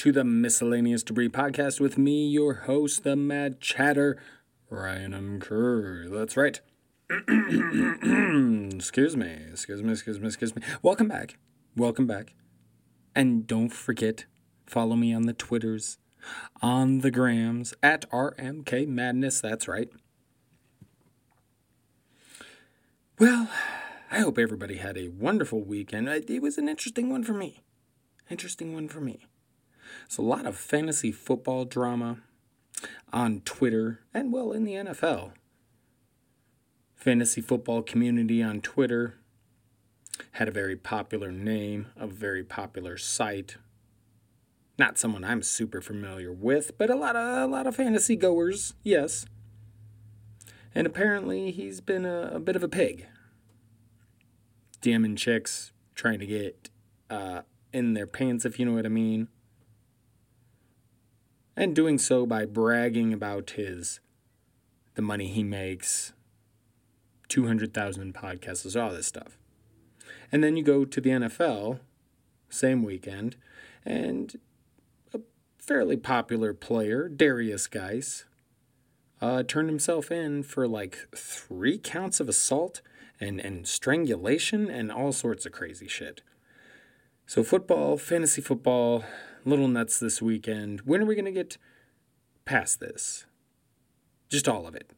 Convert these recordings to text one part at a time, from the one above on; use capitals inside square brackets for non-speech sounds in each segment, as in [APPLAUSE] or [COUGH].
to the Miscellaneous Debris Podcast with me, your host, the Mad Chatter, Ryan M. Kerr. That's right. [CLEARS THROAT] excuse me, excuse me, excuse me, excuse me. Welcome back. Welcome back. And don't forget, follow me on the Twitters, on the Grams, at RMK Madness. That's right. Well, I hope everybody had a wonderful weekend. It was an interesting one for me. Interesting one for me. It's a lot of fantasy football drama on Twitter and, well, in the NFL. Fantasy football community on Twitter had a very popular name, a very popular site. Not someone I'm super familiar with, but a lot of a lot of fantasy goers, yes. And apparently he's been a, a bit of a pig. DMing chicks, trying to get uh, in their pants, if you know what I mean. And doing so by bragging about his the money he makes, 200,000 podcasts, all this stuff. And then you go to the NFL, same weekend, and a fairly popular player, Derrius Guice, uh, turned himself in for like three counts of assault and, and strangulation and all sorts of crazy shit. So, football, fantasy football, little nuts this weekend. When are we going to get past this? Just all of it.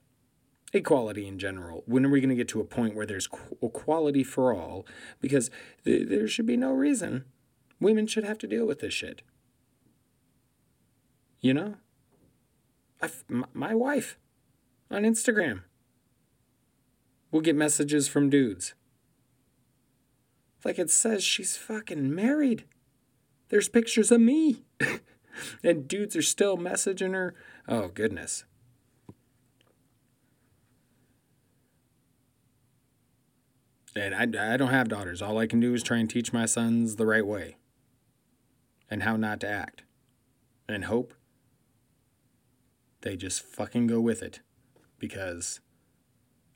Equality in general. When are we going to get to a point where there's equality for all? Because th- there should be no reason women should have to deal with this shit. You know? my wife on Instagram will get messages from dudes. Like it says she's fucking married. There's pictures of me. [LAUGHS] and dudes are still messaging her. Oh, goodness. And I, I don't have daughters. All I can do is try and teach my sons the right way and how not to act and hope they just fucking go with it because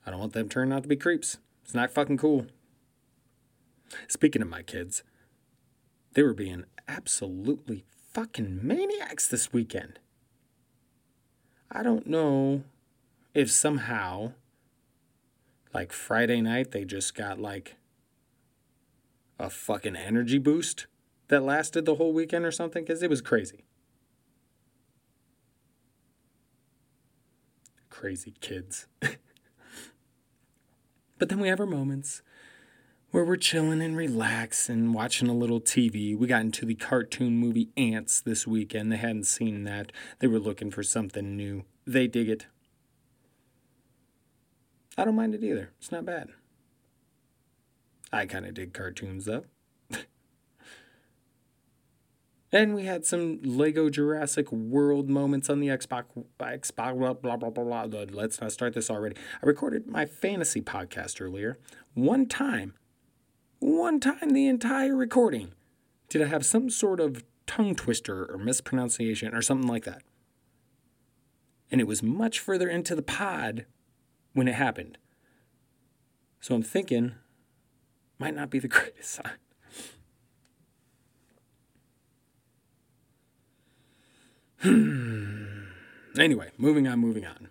I don't want them turning out to be creeps. It's not fucking cool. Speaking of my kids, they were being absolutely fucking maniacs this weekend. I don't know if somehow, like Friday night, they just got like a fucking energy boost that lasted the whole weekend or something, because it was crazy. Crazy kids. [LAUGHS] But then we have our moments where we're chilling and relaxing, watching a little TV. We got into the cartoon movie Antz this weekend. They hadn't seen that. They were looking for something new. They dig it. I don't mind it either. It's not bad. I kind of dig cartoons though. [LAUGHS] And we had some Lego Jurassic World moments on the Xbox. Xbox blah, blah, blah, blah, blah. Let's not start this already. I recorded my fantasy podcast earlier. One time, one time the entire recording, did I have some sort of tongue twister or mispronunciation or something like that. And it was much further into the pod when it happened. So I'm thinking, might not be the [LAUGHS] greatest sign. Hmm. anyway, moving on, moving on.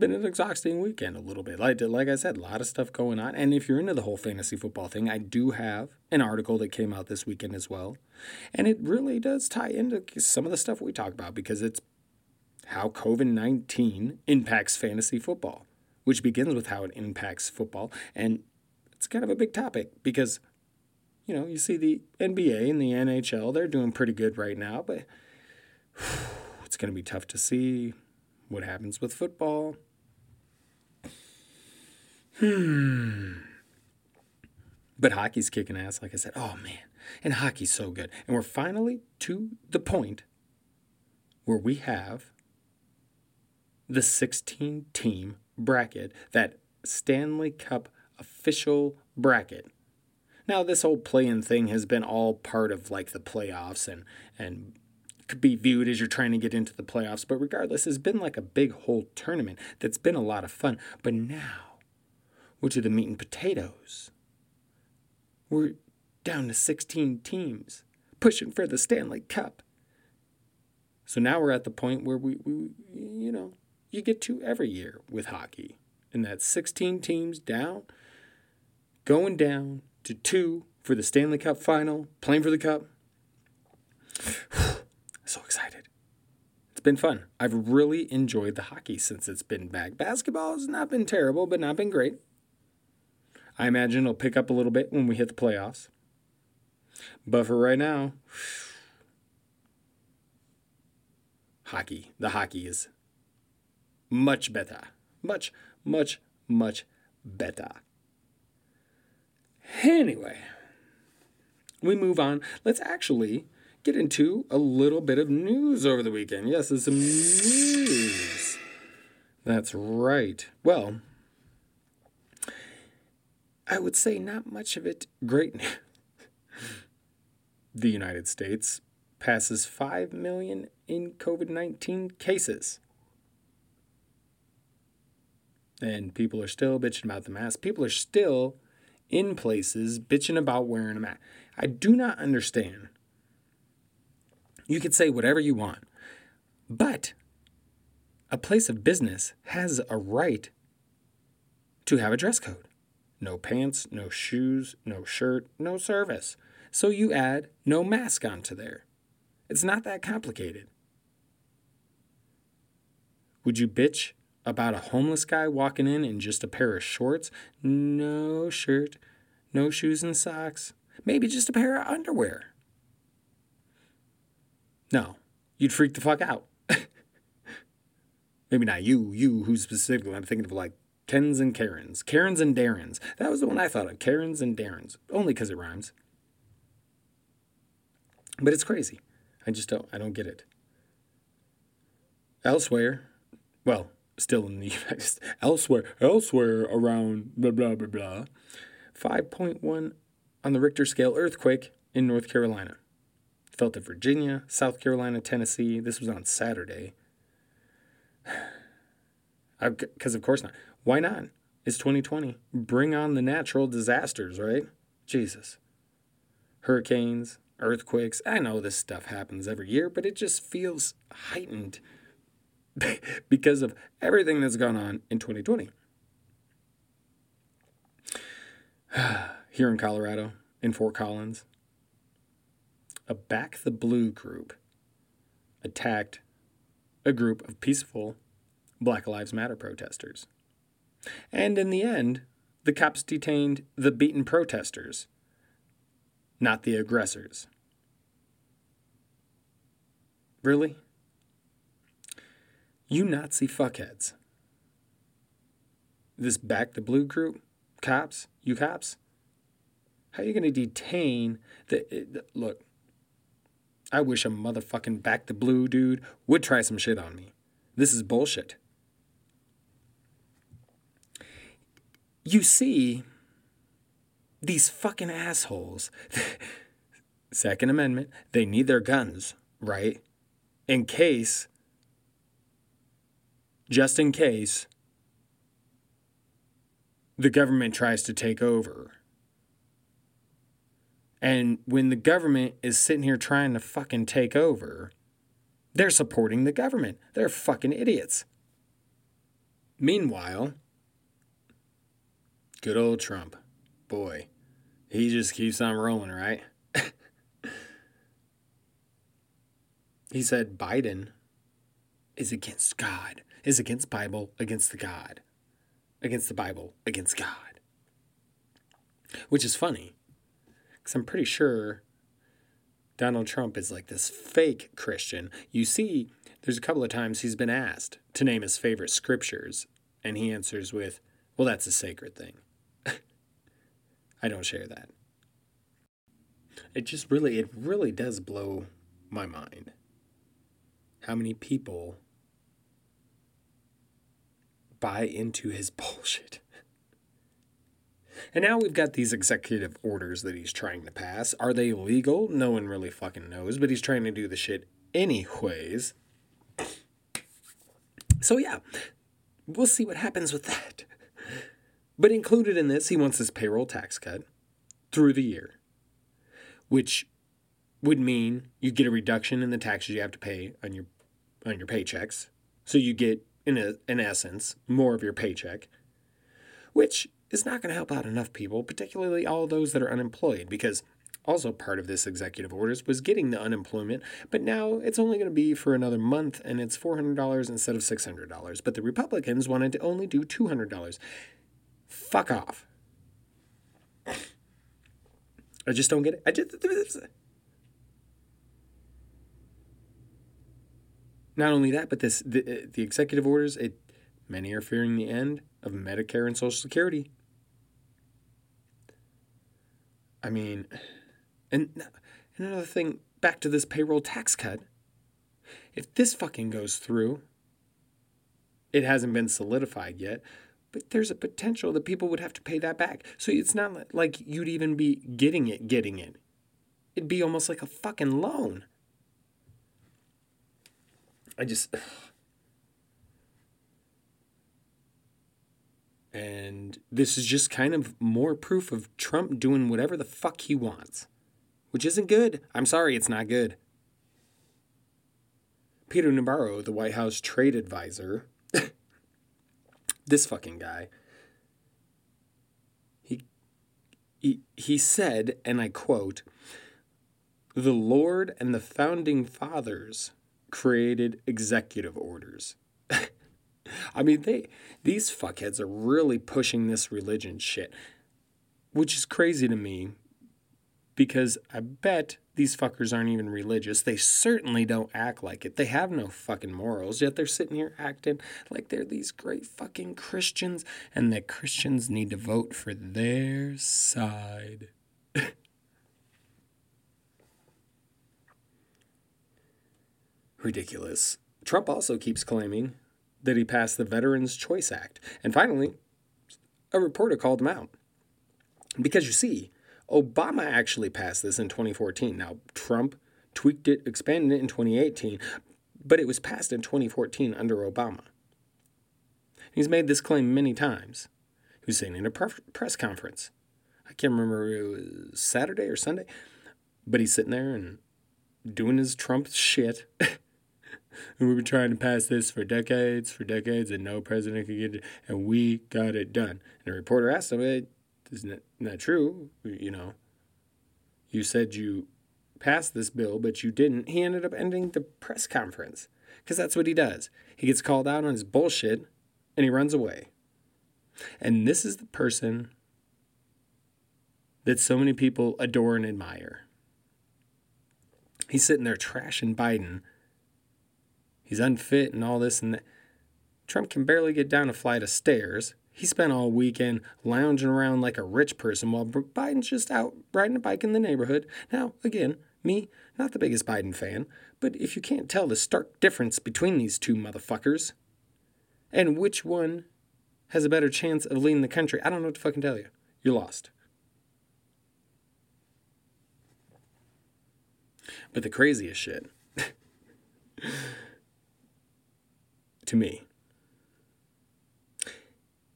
Been an exhausting weekend a little bit. Like, like I said, a lot of stuff going on. And if you're into the whole fantasy football thing, I do have an article that came out this weekend as well. And it really does tie into some of the stuff we talk about because it's how COVID 19 impacts fantasy football, which begins with how it impacts football. And it's kind of a big topic because you know, you see the NBA and the NHL, they're doing pretty good right now, but [SIGHS] it's going to be tough to see what happens with football. Hmm. But hockey's kicking ass, like I said. Oh, man. And hockey's so good. And we're finally to the point where we have the 16 team bracket, that Stanley Cup official bracket now, this whole play-in thing has been all part of like the playoffs and and could be viewed as you're trying to get into the playoffs. But regardless, it's been like a big whole tournament that's been a lot of fun. But now, we're the meat and potatoes. we're down to 16 teams pushing for the Stanley Cup. So now we're at the point where we, we you know, you get to every year with hockey. And that's 16 teams down, going down to two for the Stanley Cup final, playing for the cup. [SIGHS] so excited. It's been fun. I've really enjoyed the hockey since it's been back. Basketball has not been terrible, but not been great. I imagine it'll pick up a little bit when we hit the playoffs. But for right now, hockey, the hockey is much better. Much, much, much better. Anyway, we move on. Let's actually get into a little bit of news over the weekend. Yes, there's some news. That's right. Well, I would say not much of it great. [LAUGHS] the United States passes 5 million in COVID 19 cases. And people are still bitching about the mask. People are still in places bitching about wearing a mask. I do not understand. You could say whatever you want, but a place of business has a right to have a dress code. No pants, no shoes, no shirt, no service. So you add no mask onto there. It's not that complicated. Would you bitch about a homeless guy walking in in just a pair of shorts, no shirt, no shoes and socks, maybe just a pair of underwear. No, you'd freak the fuck out. [LAUGHS] maybe not you, you who specifically, I'm thinking of like Kens and Karens, Karens and Darrens. That was the one I thought of, Karens and Darrens, only because it rhymes. But it's crazy. I just don't, I don't get it. Elsewhere, well, still in the [LAUGHS] States, elsewhere, elsewhere around blah, blah, blah, blah. 5.1 on the Richter scale earthquake in North Carolina. Felt in Virginia, South Carolina, Tennessee. This was on Saturday. [SIGHS] Because, of course not. Why not? It's 2020. Bring on the natural disasters, right? Jesus. Hurricanes, earthquakes. I know this stuff happens every year, but it just feels heightened [LAUGHS] because of everything that's gone on in 2020. [SIGHS] Here in Colorado, in Fort Collins, a Back the Blue group attacked a group of peaceful Black Lives Matter protesters. And in the end, the cops detained the beaten protesters, not the aggressors. Really? You Nazi fuckheads. This back the blue group, cops, you cops. How are you going to detain the, eh, the. Look, I wish a motherfucking back the blue dude would try some shit on me. This is bullshit. You see, these fucking assholes. [LAUGHS] Second Amendment, they need their guns, right? In case just in case the government tries to take over. And when the government is sitting here trying to fucking take over, they're supporting the government. They're fucking idiots. Meanwhile, good old Trump, boy, he just keeps on rolling, right? [LAUGHS] he said Biden is against God is against Bible, against the God, against the Bible, against God. Which is funny, because I'm pretty sure Donald Trump is like this fake Christian. You see, there's a couple of times he's been asked to name his favorite scriptures, and he answers with, Well, that's a sacred thing. I don't share that. It just really, it really does blow my mind how many people buy into his [LAUGHS] bullshit. And now we've got these executive orders that he's trying to pass. Are they legal? No one really fucking knows, but he's trying to do the shit anyways. So yeah, we'll see what happens with that. But included in this, he wants his payroll tax cut. through the year, which would mean you get a reduction in the taxes you have to pay on your on your paychecks. So you get in a, in essence more of your paycheck, which is not going to help out enough people, particularly all those that are unemployed because also part of this executive orders was getting the unemployment, but now it's only going to be for another month and it's $400 instead of $600. But the Republicans wanted to only do $200. Fuck off. I just don't get it. I just Not only that, but this the, uh, the executive orders. It many are fearing the end of Medicare and Social Security. I mean, and, and another thing, back to this payroll tax cut. If this fucking goes through, it hasn't been solidified yet, but there's a potential that people would have to pay that back. So it's not like you'd even be getting it, getting it. It'd be almost like a fucking loan. I just. [SIGHS] And this is just kind of more proof of Trump doing whatever the fuck he wants, which isn't good. I'm sorry, it's not good. Peter Navarro, the White House trade advisor, [LAUGHS] this fucking guy, he, he, he said, and I quote, the Lord and the founding fathers created executive orders. [LAUGHS] I mean, they these fuckheads are really pushing this religion shit, which is crazy to me because I bet these fuckers aren't even religious. They certainly don't act like it. They have no fucking morals, yet they're sitting here acting like they're these great fucking Christians and that Christians need to vote for their side. [LAUGHS] Ridiculous. Trump also keeps claiming that he passed the Veterans Choice Act. And finally, a reporter called him out. Because you see, Obama actually passed this in 2014. Now, Trump tweaked it, expanded it in 2018, but it was passed in 2014 under Obama. He's made this claim many times. He was saying in a press conference. I can't remember it was Saturday or Sunday, but he's sitting there and doing his Trump shit. and [LAUGHS] we've been trying to pass this for decades, for decades, and no president could get it, and we got it done. And a reporter asked him, "Isn't that, true? You know, you said you passed this bill, but you didn't." He ended up ending the press conference because that's what he does. He gets called out on his bullshit, and he runs away. And this is the person that so many people adore and admire. He's sitting there trashing Biden he's unfit and all this and that. Trump can barely get down a flight of stairs. He spent all weekend lounging around like a rich person while Biden's just out riding a bike in the neighborhood. Now, again, me, not the biggest Biden fan, but if you can't tell the stark difference between these two motherfuckers and which one has a better chance of leading the country, I don't know what to fucking tell you. You're lost. But the craziest shit [LAUGHS] to me.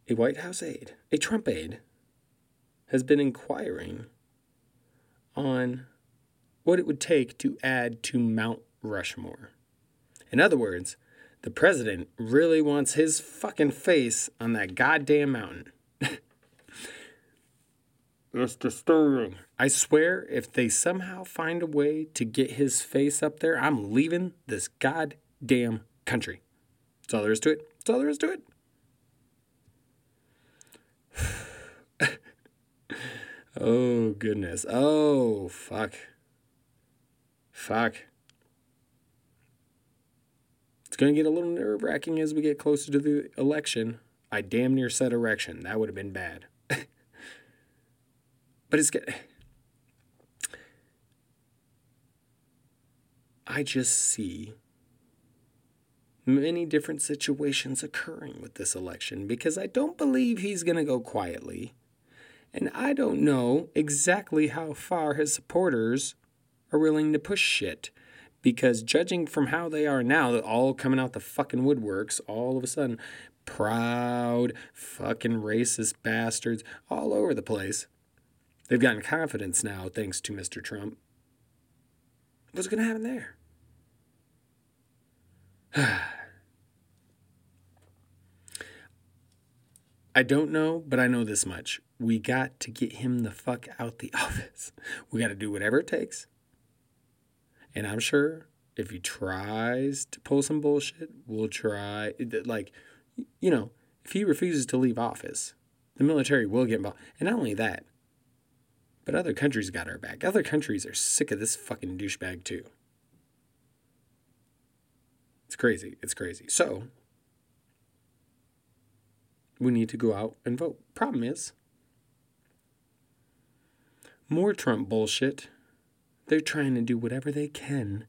A White House aide, a Trump aide, has been inquiring on what it would take to add to Mount Rushmore. In other words, the president really wants his fucking face on that goddamn mountain. [LAUGHS] it's disturbing. I swear, if they somehow find a way to get his face up there, I'm leaving this goddamn country. That's all there is to it. That's all there is to it. Oh, goodness. Oh, fuck. Fuck. It's going to get a little nerve wracking as we get closer to the election. I damn near said erection. That would have been bad. [LAUGHS] but it's good. I just see many different situations occurring with this election because I don't believe he's going to go quietly. And I don't know exactly how far his supporters are willing to push shit. Because judging from how they are now, they're all coming out the fucking woodworks all of a sudden, proud, fucking racist bastards all over the place. They've gotten confidence now thanks to Mr. Trump. What's going to happen there? [SIGHS] I don't know, but I know this much. We got to get him the fuck out the [LAUGHS] office. We got to do whatever it takes. And I'm sure if he tries to pull some bullshit, we'll try. Like, you know, if he refuses to leave office, the military will get involved. And not only that, but other countries got our back. Other countries are sick of this fucking douchebag too. It's crazy. It's crazy. So, we need to go out and vote. Problem is, more Trump bullshit. They're trying to do whatever they can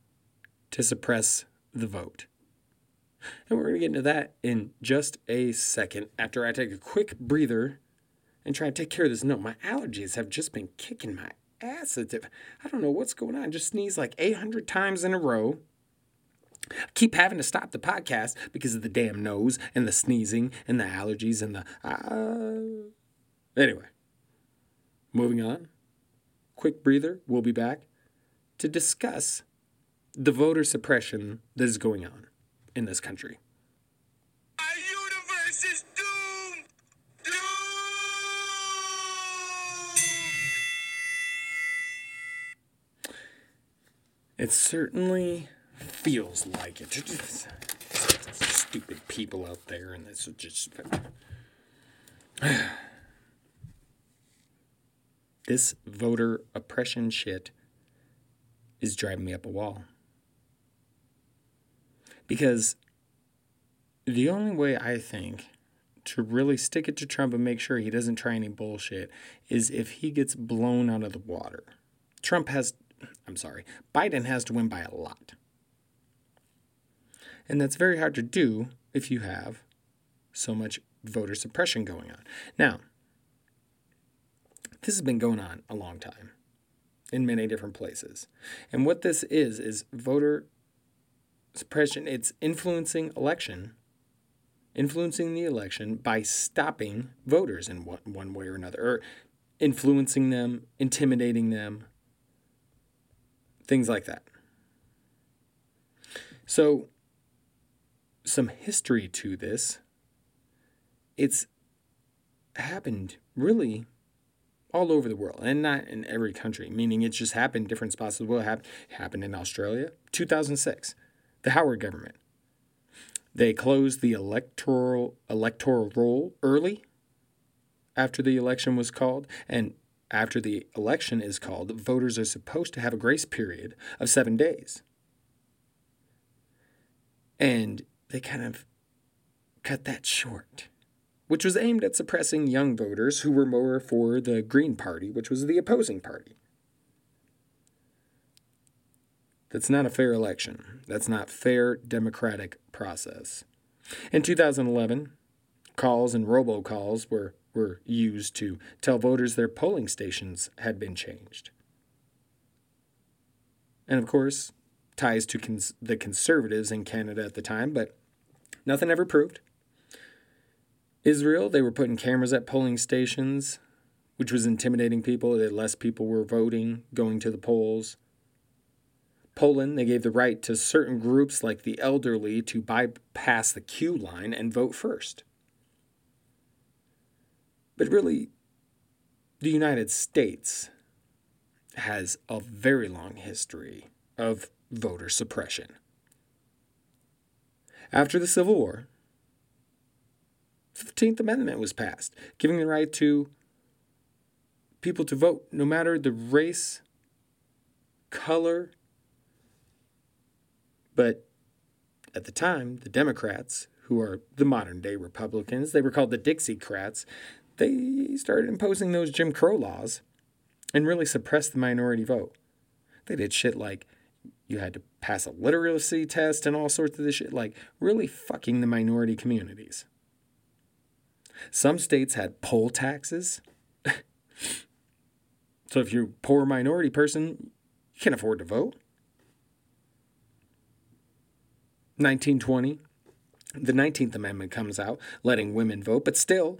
to suppress the vote. And we're going to get into that in just a second after I take a quick breather and try to take care of this. No, my allergies have just been kicking my ass. I don't know what's going on. I just sneeze like 800 times in a row. I keep having to stop the podcast because of the damn nose and the sneezing and the allergies and the. Uh... Anyway, moving on. Quick breather. We'll be back to discuss the voter suppression that is going on in this country. Our universe is doomed! Doomed! It certainly feels like it. Stupid people out there, and this is just. [SIGHS] this voter oppression shit is driving me up a wall. Because the only way I think to really stick it to Trump and make sure he doesn't try any bullshit is if he gets blown out of the water. Trump has, I'm sorry, Biden has to win by a lot. And that's very hard to do if you have so much voter suppression going on. Now, this has been going on a long time in many different places. And what this is, is voter suppression, it's influencing election, influencing the election by stopping voters in one, one way or another, or influencing them, intimidating them, things like that. So, some history to this. It's happened really all over the world and not in every country, meaning it's just happened different spots of the world. It happened in Australia, 2006 the Howard government. They closed the electoral electoral roll early after the election was called and after the election is called, voters are supposed to have a grace period of 7 days. And they kind of cut that short, which was aimed at suppressing young voters who were more for the Green Party, which was the opposing party. That's not a fair election. That's not fair democratic process. In 2011, calls and robocalls were, were used to tell voters their polling stations had been changed. And of course, ties to cons- the conservatives in Canada at the time, but nothing ever proved. Israel, they were putting cameras at polling stations, which was intimidating people that less people were voting, going to the polls. Poland, they gave the right to certain groups like the elderly to bypass the queue line and vote first. But really, the United States has a very long history of voter suppression. After the Civil War, the 15th Amendment was passed, giving the right to people to vote no matter the race, color, but at the time, the Democrats, who are the modern day Republicans, they were called the Dixiecrats, they started imposing those Jim Crow laws and really suppressed the minority vote. They did shit like you had to pass a literacy test and all sorts of this shit, like really fucking the minority communities. Some states had poll taxes. [LAUGHS] so if you're a poor minority person, you can't afford to vote. 1920, the 19th Amendment comes out, letting women vote, but still,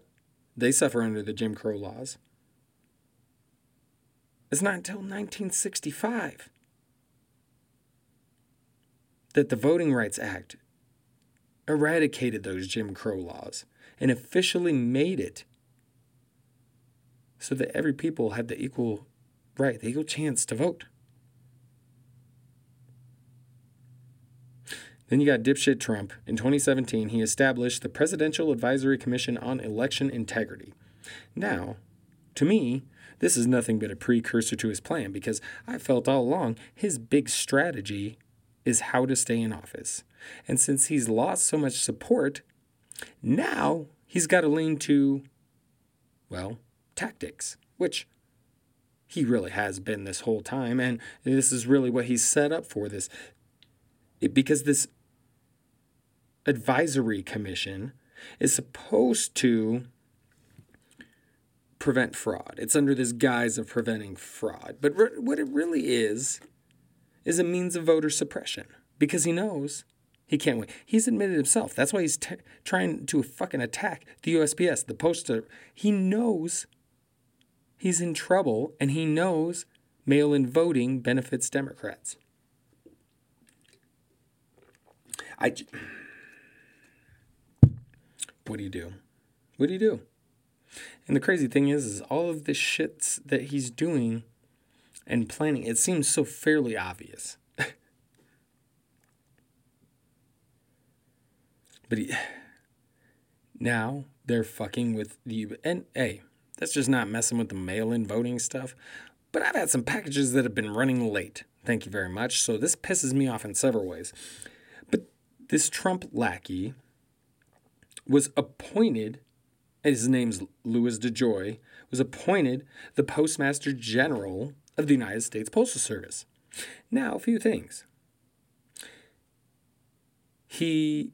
they suffer under the Jim Crow laws. It's not until 1965 that the Voting Rights Act eradicated those Jim Crow laws and officially made it so that every people had the equal right, the equal chance to vote. Then you got dipshit Trump. In 2017, he established the Presidential Advisory Commission on Election Integrity. Now, to me, this is nothing but a precursor to his plan because I felt all along his big strategy is how to stay in office. And since he's lost so much support, now he's got to lean to, well, tactics, which he really has been this whole time. And this is really what he's set up for this. It, because this advisory commission is supposed to prevent fraud. It's under this guise of preventing fraud. But re- what it really is, is a means of voter suppression because he knows he can't win. He's admitted himself. That's why he's t- trying to fucking attack the USPS, the postal. He knows he's in trouble and he knows mail in voting benefits Democrats. I. J- what do you do? What do you do? And the crazy thing is, is all of this shit that he's doing and planning, it seems so fairly obvious. [LAUGHS] but he, now they're fucking with the and hey, that's just not messing with the mail-in voting stuff. But I've had some packages that have been running late. Thank you very much. So this pisses me off in several ways. But this Trump lackey was appointed, his name's Louis DeJoy, was appointed the Postmaster General of the United States Postal Service. Now, a few things. He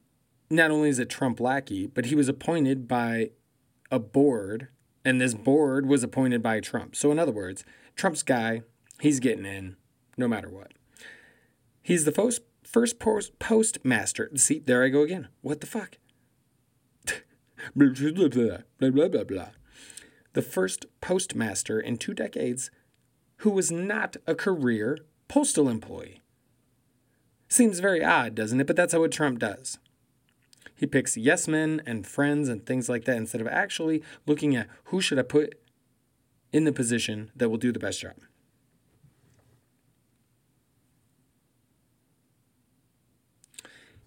not only is a Trump lackey, but he was appointed by a board, and this board was appointed by Trump. So, in other words, Trump's guy, he's getting in no matter what. He's the first, first post, postmaster. See, there I go again. What the fuck? [LAUGHS] blah, blah, blah, blah, blah, blah. The first postmaster in two decades who was not a career postal employee. Seems very odd, doesn't it? But that's how what Trump does. He picks yes men and friends and things like that instead of actually looking at who should I put in the position that will do the best job.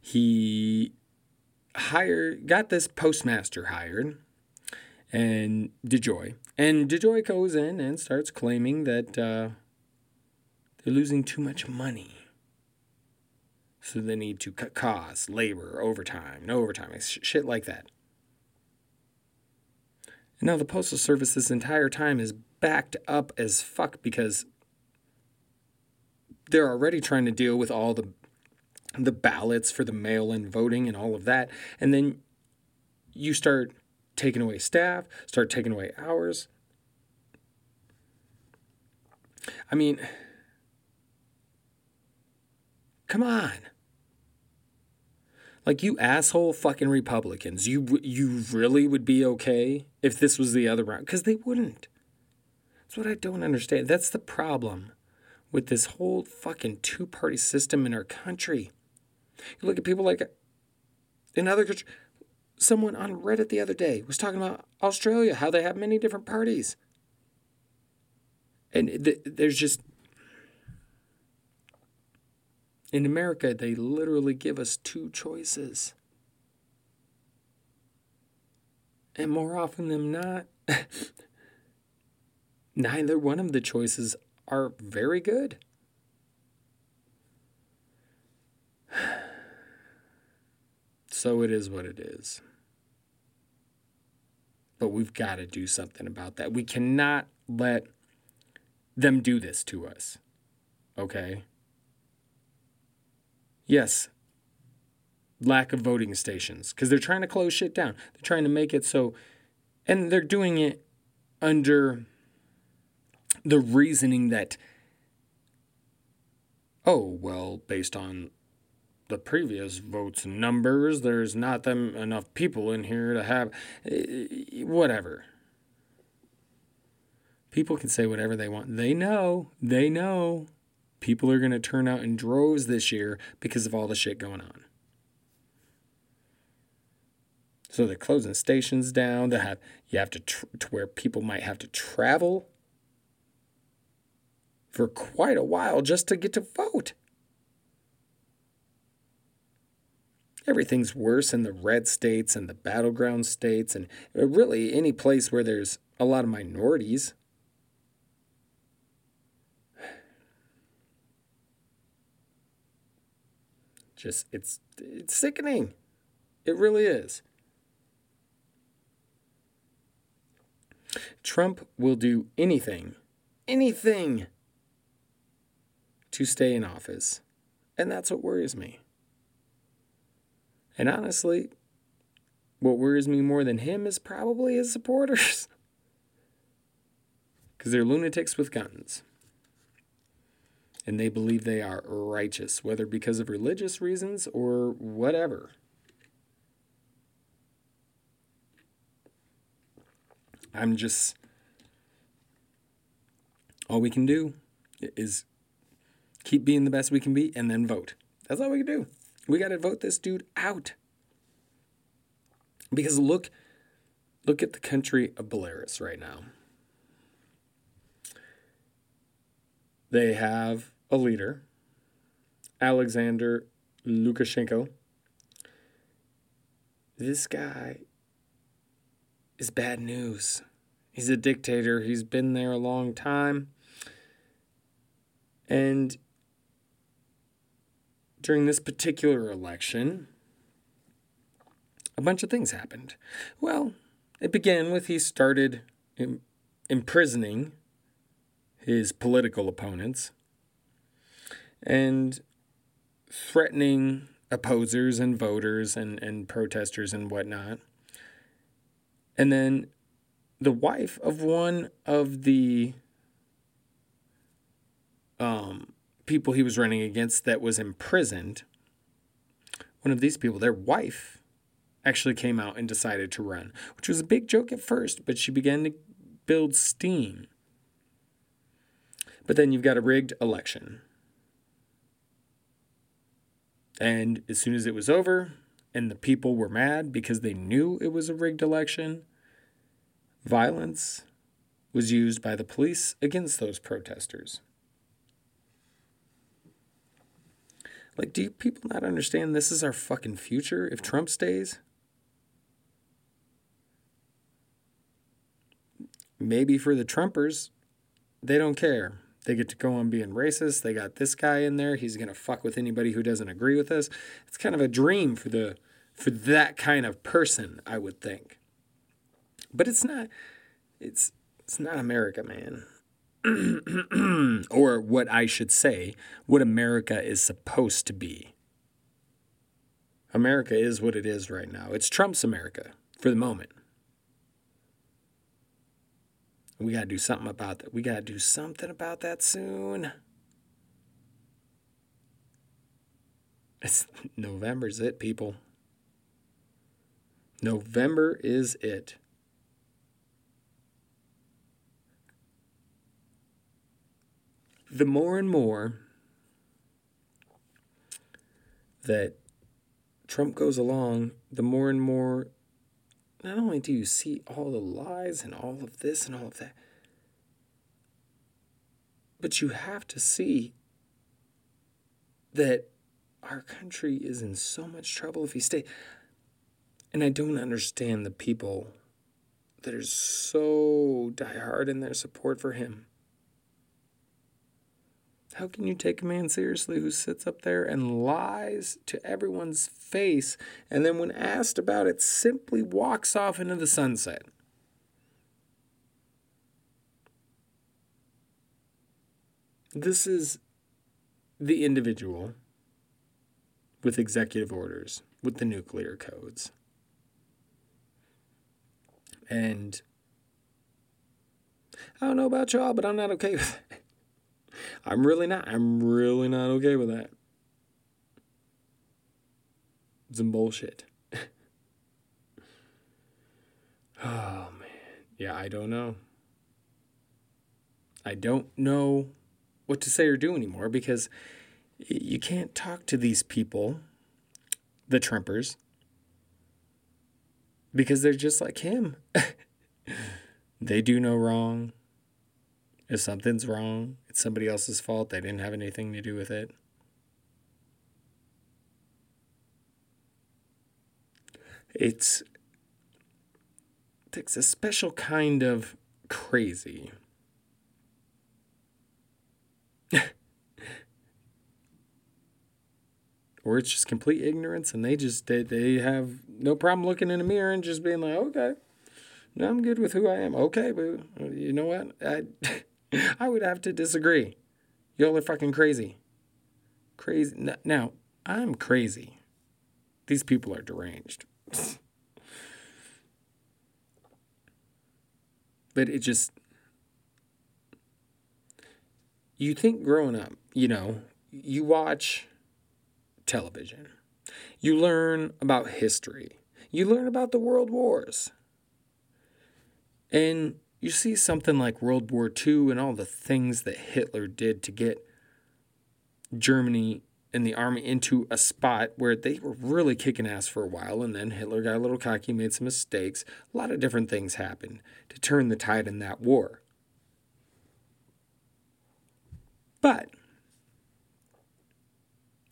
He hired got this postmaster hired and DeJoy. And DeJoy goes in and starts claiming that uh, they're losing too much money. So they need to cut costs, labor, overtime, no overtime, shit like that. And now the Postal Service this entire time is backed up as fuck because they're already trying to deal with all the the ballots for the mail-in voting and all of that. And then you start taking away staff, start taking away hours. I mean, come on. Like you asshole fucking Republicans, you you really would be okay if this was the other round cuz they wouldn't. That's what I don't understand. That's the problem with this whole fucking two-party system in our country. You look at people like in other countries someone on Reddit the other day was talking about Australia, how they have many different parties. And th- there's just. In America, they literally give us two choices. And more often than not, [LAUGHS] neither one of the choices are very good. [SIGHS] [SIGHS] So it is what it is. But we've got to do something about that. We cannot let them do this to us. Okay? Yes, lack of voting stations because they're trying to close shit down. They're trying to make it so, and they're doing it under the reasoning that, oh, well, based on the previous votes numbers. There's not them enough people in here to have eh, whatever. People can say whatever they want. They know, they know people are going to turn out in droves this year because of all the shit going on. So they're closing stations down. They have you have to tr- to where people might have to travel for quite a while just to get to vote. Everything's worse in the red states and the battleground states, and uh, really any place where there's a lot of minorities. Just it's it's sickening. It really is. Trump will do anything, anything to stay in office. And that's what worries me. And honestly, what worries me more than him is probably his supporters. [LAUGHS] Because they're lunatics with guns. And they believe they are righteous, whether because of religious reasons or whatever. I'm just. All we can do is keep being the best we can be and then vote. That's all we can do. We got to vote this dude out. Because look look at the country of Belarus right now. They have a leader, Alexander Lukashenko. This guy is bad news. He's a dictator. He's been there a long time. And during this particular election, a bunch of things happened. Well, it began with he started imprisoning his political opponents and threatening opposers and voters and, and protesters and whatnot. And then the wife of one of the um, people he was running against that was imprisoned, one of these people, their wife, actually came out and decided to run, which was a big joke at first, but she began to build steam. But then you've got a rigged election. And as soon as it was over, and the people were mad because they knew it was a rigged election, violence was used by the police against those protesters. Like, do people not understand this is our fucking future if Trump stays? Maybe for the Trumpers, they don't care. They get to go on being racist. They got this guy in there. He's gonna fuck with anybody who doesn't agree with us. It's kind of a dream for the for that kind of person, I would think. But it's not. It's it's not America, man. [CLEARS THROAT] or what I should say, what America is supposed to be. America is what it is right now. It's Trump's America for the moment. We got to do something about that. We got to do something about that soon. It's [LAUGHS] November's it, people. November is it. The more and more that Trump goes along, the more and more, not only do you see all the lies and all of this and all of that, but you have to see that our country is in so much trouble if he stays. And I don't understand the people that are so diehard in their support for him. How can you take a man seriously who sits up there and lies to everyone's face and then, when asked about it, simply walks off into the sunset? This is the individual with executive orders, with the nuclear codes. And I don't know about y'all, but I'm not okay with it. I'm really not. I'm really not okay with that. Some bullshit. [LAUGHS] oh man. Yeah, I don't know. I don't know what to say or do anymore because you can't talk to these people, the Trumpers, because they're just like him. [LAUGHS] they do no wrong. If something's wrong, it's somebody else's fault. They didn't have anything to do with it. It's it's a special kind of crazy. [LAUGHS] or it's just complete ignorance and they just they, they have no problem looking in a mirror and just being like okay i'm good with who i am okay but uh, you know what i [LAUGHS] [LAUGHS] i would have to disagree y'all are fucking crazy crazy now i'm crazy these people are deranged [LAUGHS] but it just you think growing up you know you watch television. You learn about history. You learn about the world wars. And you see something like World War II and all the things that Hitler did to get Germany and the army into a spot where they were really kicking ass for a while, and then Hitler got a little cocky, made some mistakes. A lot of different things happened to turn the tide in that war. But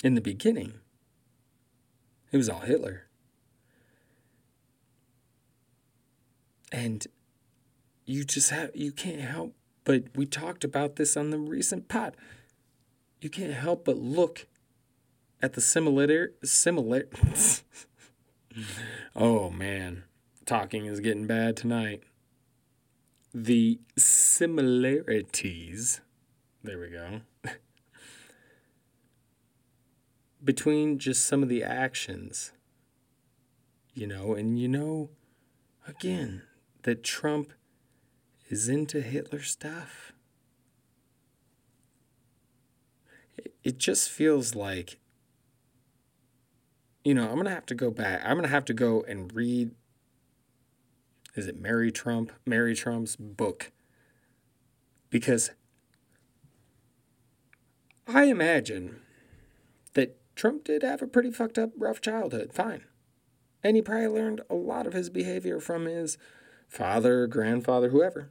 in the beginning, it was all Hitler. And you just have you can't help but we talked about this on the recent pod. You can't help but look at the similar similar [LAUGHS] Oh man, talking is getting bad tonight. The similarities. There we go [LAUGHS] between just some of the actions, you know, and you know, again, that Trump is into Hitler stuff. It just feels like, you know, I'm going to have to go back. I'm going to have to go and read, is it Mary Trump? Mary Trump's book. Because I imagine that Trump did have a pretty fucked up, rough childhood, fine. And he probably learned a lot of his behavior from his father, grandfather, whoever.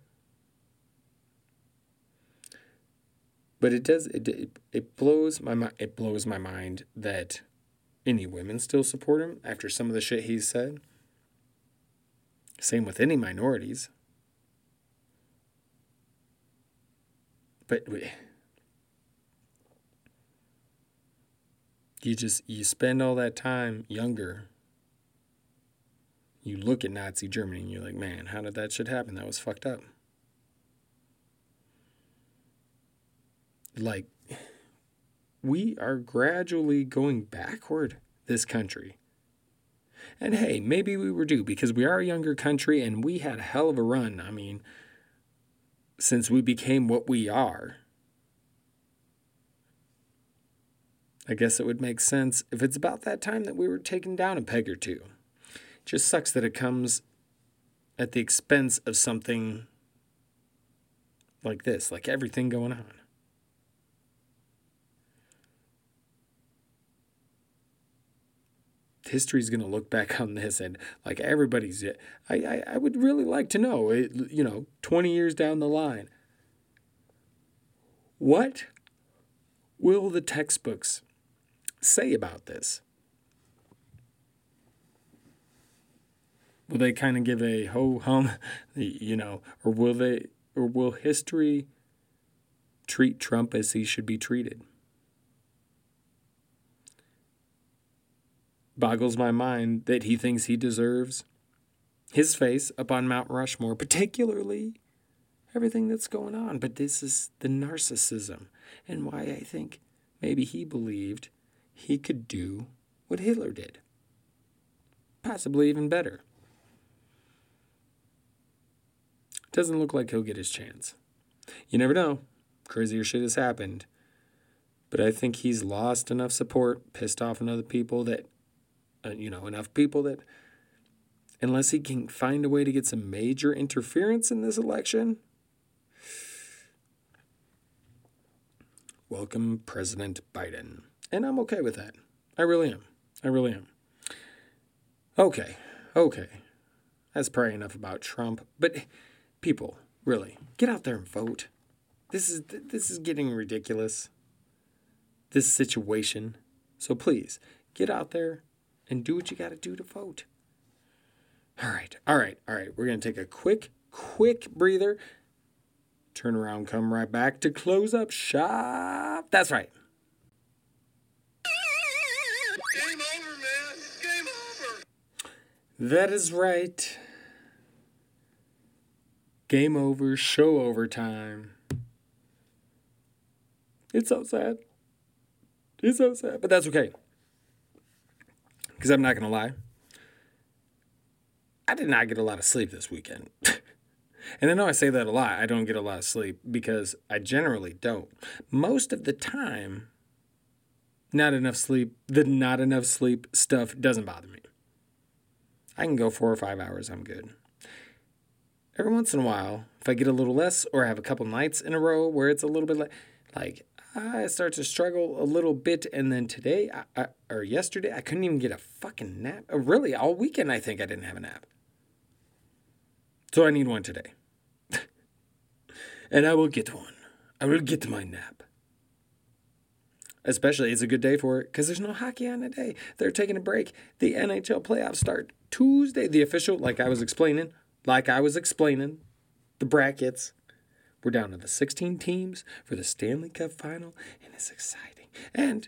But it does it, it, blows my mind it blows my mind that any women still support him after some of the shit he's said. Same with any minorities. But we, you just you spend all that time younger you look at nazi germany and you're like man how did that shit happen that was fucked up like we are gradually going backward this country and hey maybe we were due because we are a younger country and we had a hell of a run i mean since we became what we are I guess it would make sense if it's about that time that we were taken down a peg or two. It just sucks that it comes at the expense of something like this, like everything going on. History's going to look back [LAUGHS] on this and like everybody's I, I, I would really like to know, it, you know, 20 years down the line, what will the textbooks say about this? Will they kind of give a ho hum, [LAUGHS] you know, or will they, or will history treat Trump as he should be treated? Boggles my mind that he thinks he deserves his face up on Mount Rushmore, particularly everything that's going on. But this is the narcissism and why I think maybe he believed he could do what Hitler did. Possibly even better. Doesn't look like he'll get his chance. You never know. Crazier shit has happened. But I think he's lost enough support, pissed off enough people that, uh, you know, enough people that unless he can find a way to get some major interference in this election, welcome President Biden. And I'm okay with that. I really am. I really am. Okay, okay. That's probably enough about Trump. But people, really, get out there and vote. This is this is getting ridiculous. This situation. So please, get out there and do what you got to do to vote. All right. All right. All right. We're going to take a quick quick breather. Turn around, come right back to close up shop. That's right. Game over, man. Game over. That is right. Game over, show over time. It's so sad. It's so sad, but that's okay. Because I'm not going to lie. I did not get a lot of sleep this weekend. [LAUGHS] and I know I say that a lot. I don't get a lot of sleep because I generally don't. Most of the time, not enough sleep, the not enough sleep stuff doesn't bother me. I can go four or five hours, I'm good. Every once in a while, if I get a little less or I have a couple nights in a row where it's a little bit like, like I start to struggle a little bit, and then today I, I, or yesterday I couldn't even get a fucking nap. Uh, Really, all weekend I think I didn't have a nap. So I need one today, [LAUGHS] and I will get one. I will get my nap. Especially, it's a good day for it because there's no hockey on today. They're taking a break. The NHL playoffs start Tuesday. The official, like I was explaining, like I was explaining, the brackets. We're down to the 16 teams for the Stanley Cup final, and it's exciting. And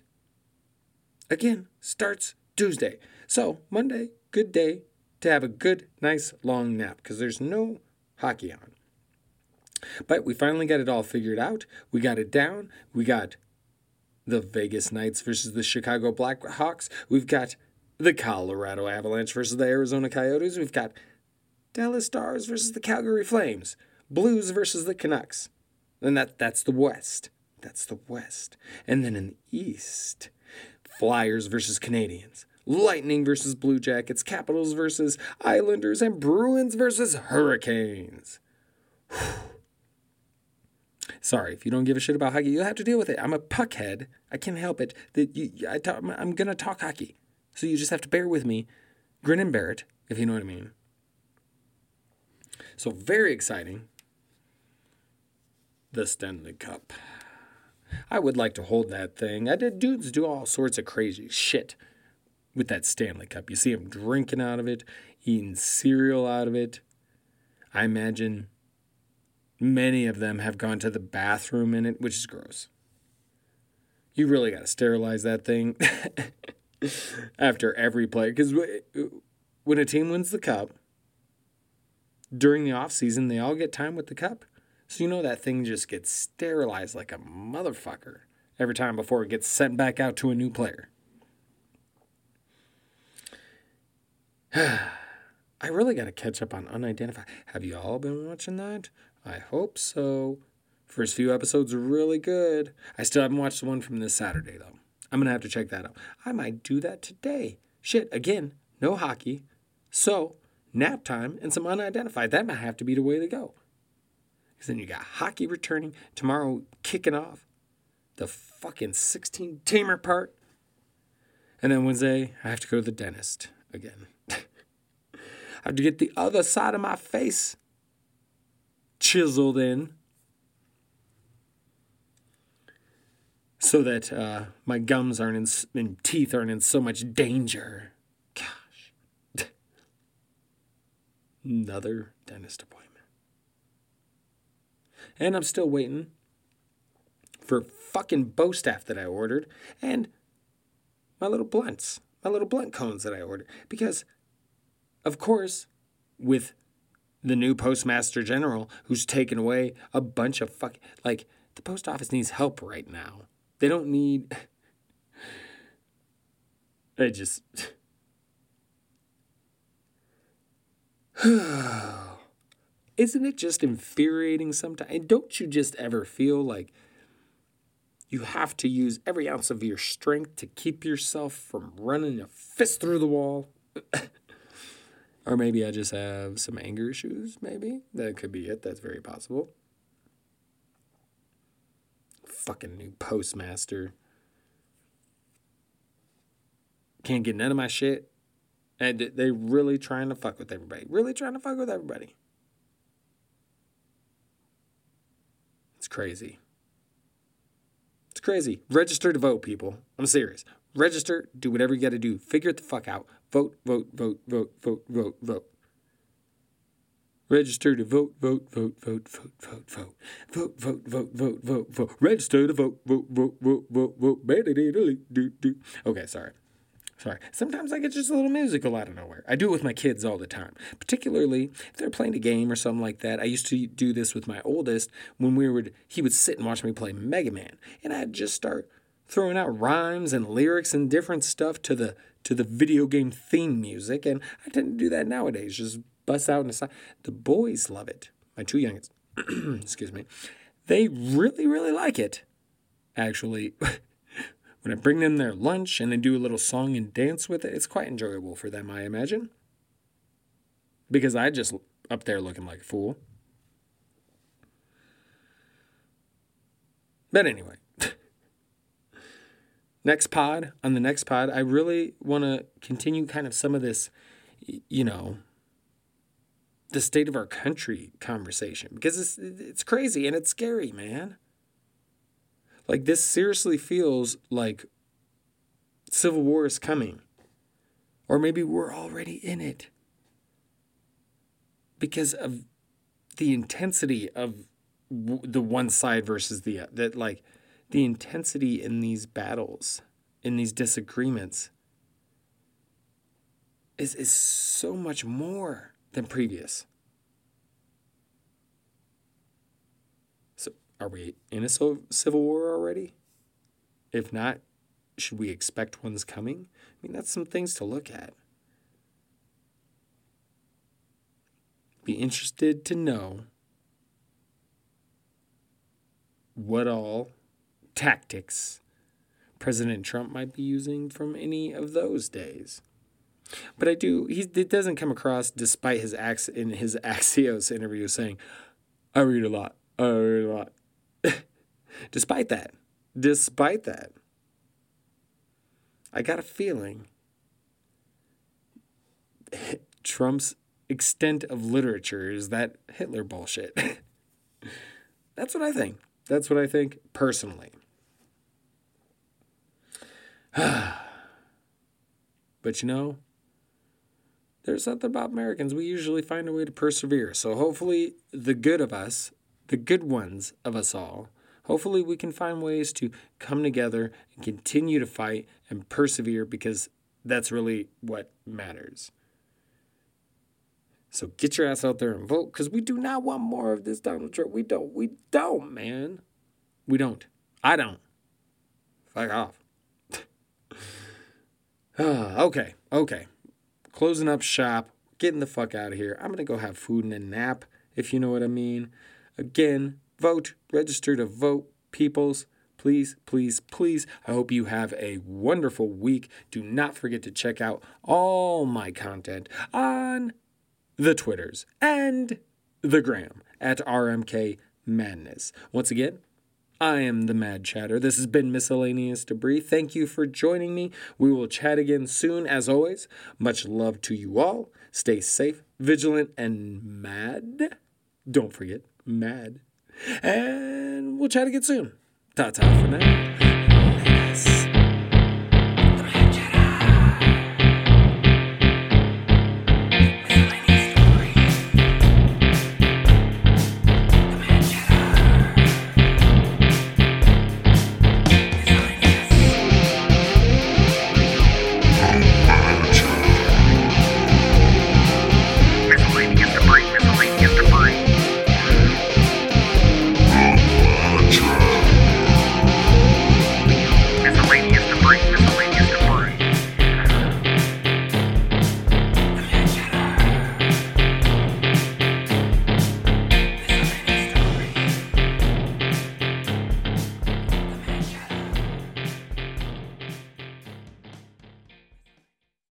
again, starts Tuesday. So, Monday, good day to have a good, nice, long nap because there's no hockey on. But we finally got it all figured out. We got it down. We got the Vegas Knights versus the Chicago Blackhawks. We've got the Colorado Avalanche versus the Arizona Coyotes. We've got Dallas Stars versus the Calgary Flames. Blues versus the Canucks. And that that's the West. That's the West. And then in the East, Flyers versus Canadiens. Lightning versus Blue Jackets, Capitals versus Islanders, and Bruins versus Hurricanes. [SIGHS] Sorry, if you don't give a shit about hockey, you'll have to deal with it. I'm a puckhead. I can't help it. That you, I talk, I'm gonna talk hockey, so you just have to bear with me, grin and bear it, if you know what I mean. So very exciting. The Stanley Cup. I would like to hold that thing. I did dudes do all sorts of crazy shit with that Stanley Cup. You see them drinking out of it, eating cereal out of it. I imagine many of them have gone to the bathroom in it, which is gross. You really got to sterilize that thing [LAUGHS] after every play. Because when a team wins the cup, during the off season, they all get time with the cup. So you know that thing just gets sterilized like a motherfucker every time before it gets sent back out to a new player. [SIGHS] I really got to catch up on Unidentified. Have you all been watching that? I hope so. First few episodes are really good. I still haven't watched the one from this Saturday, though. I'm going to have to check that out. I might do that today. Shit, again, no hockey. So, nap time and some unidentified. That might have to be the way to go. Because then you got hockey returning tomorrow, kicking off the fucking 16 teamer part. And then Wednesday, I have to go to the dentist again. [LAUGHS] I have to get the other side of my face chiseled in so that uh, my gums aren't in, and teeth aren't in so much danger. Gosh. [LAUGHS] Another dentist appointment. And I'm still waiting for fucking bow staff that I ordered and my little blunts, my little blunt cones that I ordered. Because, of course, with the new postmaster general who's taken away a bunch of fuck like the post office needs help right now. They don't need I just Isn't it just infuriating sometimes? And don't you just ever feel like you have to use every ounce of your strength to keep yourself from running a fist through the wall? [LAUGHS] Or maybe I just have some anger issues, maybe. That could be it. That's very possible. fucking new postmaster. Can't get none of my shit. And they really trying to fuck with everybody. Really trying to fuck with everybody. It's crazy. It's crazy. Register to vote, people. I'm serious. Register, do whatever you got to do. Figure it the fuck out. Vote, vote, vote, vote, vote, vote, vote. Register to vote, vote, vote, vote, vote, vote, vote, vote, vote, vote, vote, vote, vote. Register to vote, vote, vote, vote, vote, vote. Okay, sorry. Sorry. Sometimes I get just a little musical out of nowhere. I do it with my kids all the time, particularly if they're playing a game or something like that. I used to do this with my oldest when we would he would sit and watch me play Mega Man, and I'd just start throwing out rhymes and lyrics and different stuff to the to the video game theme music, and I tend to do that nowadays. Just bust out in the. The boys love it. My two youngest, [CLEARS THROAT] excuse me, they really really like it. Actually. [LAUGHS] When I bring them their lunch and I do a little song and dance with it, it's quite enjoyable for them, I imagine. Because I just up there looking like a fool. But anyway, [LAUGHS] next pod, on the next pod, I really want to continue kind of some of this, you know, the state of our country conversation because it's it's crazy and it's scary, man. Like this seriously feels like civil war is coming. Or maybe we're already in it. Because of the intensity of the one side versus the other. That like the intensity in these battles, in these disagreements is is so much more than previous. Are we in a civil war already? If not, should we expect one's coming? I mean, that's some things to look at. Be interested to know what all tactics President Trump might be using from any of those days. But I do, he it doesn't come across, despite his acts in his [LAUGHS] Axios interview, saying, I read a lot. I read a lot. Despite that, despite that, I got a feeling [LAUGHS] Trump's extent of literature is that Hitler bullshit. [LAUGHS] That's what I think. That's what I think personally. [SIGHS] but you know, there's something about Americans. We usually find a way to persevere. So hopefully, the good of us the good ones of us all. Hopefully, we can find ways to come together and continue to fight and persevere because that's really what matters. So get your ass out there and vote because we do not want more of this Donald Trump. We don't. We don't, man. We don't. I don't. Fuck off. [LAUGHS] Ah, okay, okay. Closing up shop, getting the fuck out of here. I'm going to go have food and a nap, if you know what I mean. Again, vote, register to vote, peoples. Please, please, please. I hope you have a wonderful week. Do not forget to check out all my content on the Twitters and the Gram at RMK Madness. Once again, I am the Mad Chatter. This has been Miscellaneous Debris. Thank you for joining me. We will chat again soon, as always. Much love to you all. Stay safe, vigilant, and mad. Don't forget, mad. And we'll chat again soon. Ta ta for now.